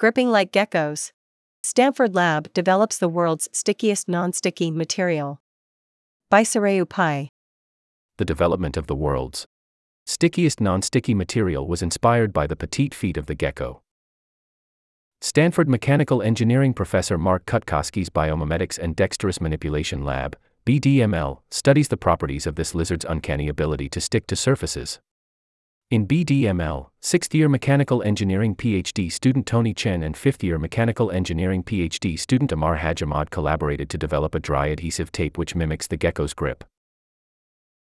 Gripping like geckos. Stanford lab develops the world's stickiest non sticky material. By Sareu Pai. The development of the world's stickiest non sticky material was inspired by the petite feet of the gecko. Stanford mechanical engineering professor Mark Cutkosky's biomimetics and dexterous manipulation lab, BDML, studies the properties of this lizard's uncanny ability to stick to surfaces. In BDML, sixth year mechanical engineering PhD student Tony Chen and fifth year mechanical engineering PhD student Amar Hajj-Ahmad collaborated to develop a dry adhesive tape which mimics the gecko's grip.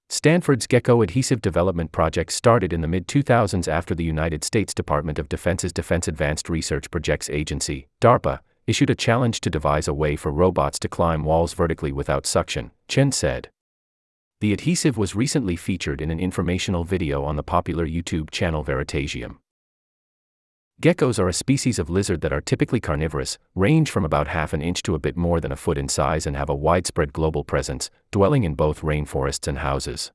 Stanford's Gecko Adhesive Development Project started in the mid 2000s after the United States Department of Defense's Defense Advanced Research Projects Agency, DARPA, issued a challenge to devise a way for robots to climb walls vertically without suction, Chen said. The adhesive was recently featured in an informational video on the popular YouTube channel Veritasium. Geckos are a species of lizard that are typically carnivorous, range from about half an inch to a bit more than a foot in size, and have a widespread global presence, dwelling in both rainforests and houses.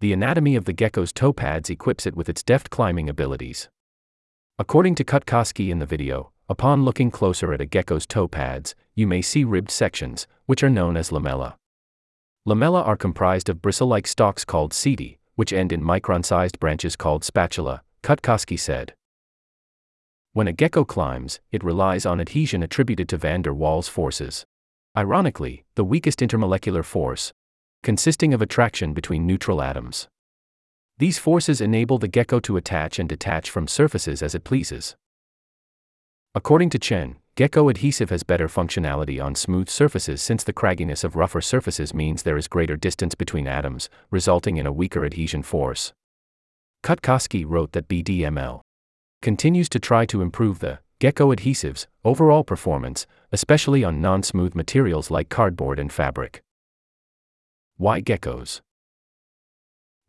The anatomy of the gecko's toe pads equips it with its deft climbing abilities. According to Cutkosky in the video, upon looking closer at a gecko's toe pads, you may see ribbed sections, which are known as lamella. Lamella are comprised of bristle like stalks called setae, which end in micron sized branches called spatula, Cutkosky said. When a gecko climbs, it relies on adhesion attributed to van der Waals forces. Ironically, the weakest intermolecular force, consisting of attraction between neutral atoms. These forces enable the gecko to attach and detach from surfaces as it pleases. According to Chen, gecko adhesive has better functionality on smooth surfaces since the cragginess of rougher surfaces means there is greater distance between atoms, resulting in a weaker adhesion force. Cutkosky wrote that BDML continues to try to improve the gecko adhesive's overall performance, especially on non smooth materials like cardboard and fabric. Why geckos?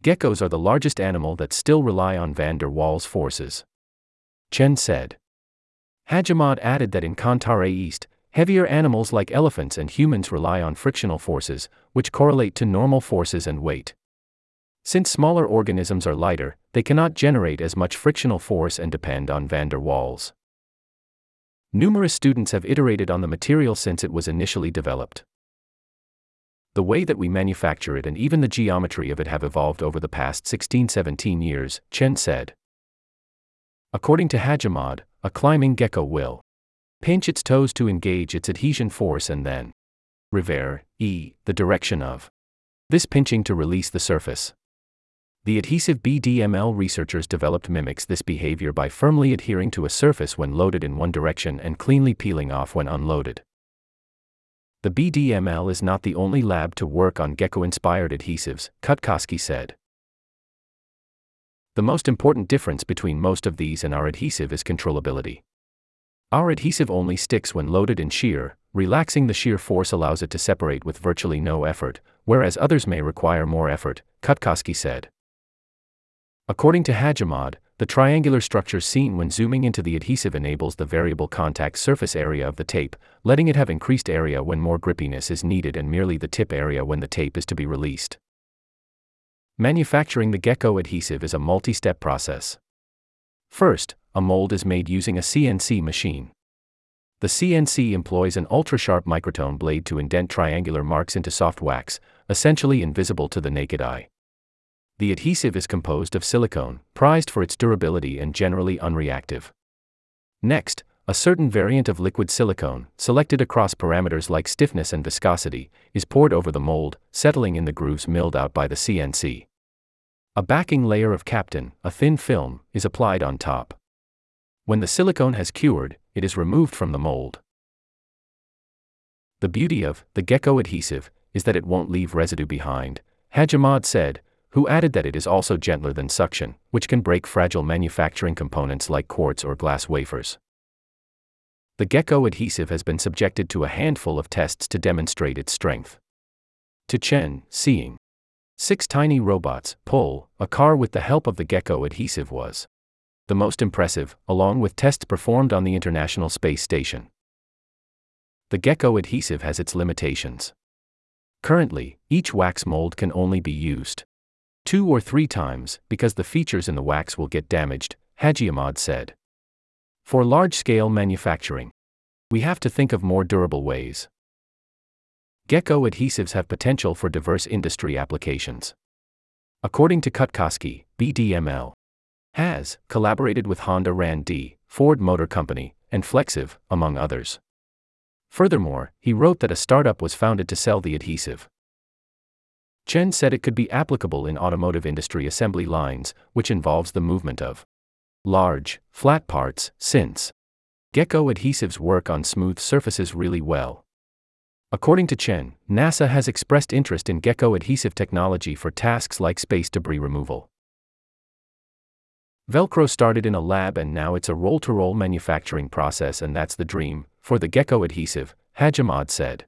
Geckos are the largest animal that still rely on van der Waals forces. Chen said. Hajj-Ahmad added that in Kantare East, heavier animals like elephants and humans rely on frictional forces, which correlate to normal forces and weight. Since smaller organisms are lighter, they cannot generate as much frictional force and depend on van der Waals. Numerous students have iterated on the material since it was initially developed. The way that we manufacture it and even the geometry of it have evolved over the past 16 17 years, Chen said. According to Hajj-Ahmad, a climbing gecko will pinch its toes to engage its adhesion force and then revere, e, the direction of this pinching to release the surface. The adhesive BDML researchers developed mimics this behavior by firmly adhering to a surface when loaded in one direction and cleanly peeling off when unloaded. The BDML is not the only lab to work on gecko inspired adhesives, Cutkosky said. The most important difference between most of these and our adhesive is controllability. Our adhesive only sticks when loaded in shear, relaxing the shear force allows it to separate with virtually no effort, whereas others may require more effort, Cutkosky said. According to Hajj-Ahmad, the triangular structure seen when zooming into the adhesive enables the variable contact surface area of the tape, letting it have increased area when more grippiness is needed and merely the tip area when the tape is to be released. Manufacturing the gecko adhesive is a multi step process. First, a mold is made using a CNC machine. The CNC employs an ultra sharp microtome blade to indent triangular marks into soft wax, essentially invisible to the naked eye. The adhesive is composed of silicone, prized for its durability and generally unreactive. Next, a certain variant of liquid silicone, selected across parameters like stiffness and viscosity, is poured over the mold, settling in the grooves milled out by the CNC. A backing layer of Kapton, a thin film, is applied on top. When the silicone has cured, it is removed from the mold. The beauty of the gecko adhesive is that it won't leave residue behind, Hajj-Ahmad said, who added that it is also gentler than suction, which can break fragile manufacturing components like quartz or glass wafers. The gecko adhesive has been subjected to a handful of tests to demonstrate its strength. To Chen, seeing six tiny robots pull a car with the help of the gecko adhesive was the most impressive, along with tests performed on the International Space Station. The gecko adhesive has its limitations. Currently, each wax mold can only be used two or three times, because the features in the wax will get damaged, Hajj-Ahmad said. For large scale manufacturing, we have to think of more durable ways. Gecko adhesives have potential for diverse industry applications. According to Cutkosky, BDML has collaborated with Honda R&D, Ford Motor Company, and Flexiv, among others. Furthermore, he wrote that a startup was founded to sell the adhesive. Chen said it could be applicable in automotive industry assembly lines, which involves the movement of large, flat parts, since Gecko adhesives work on smooth surfaces really well. According to Chen, NASA has expressed interest in Gecko adhesive technology for tasks like space debris removal. Velcro started in a lab and now it's a roll to roll manufacturing process, and that's the dream, for the Gecko adhesive, Hajj-Ahmad said.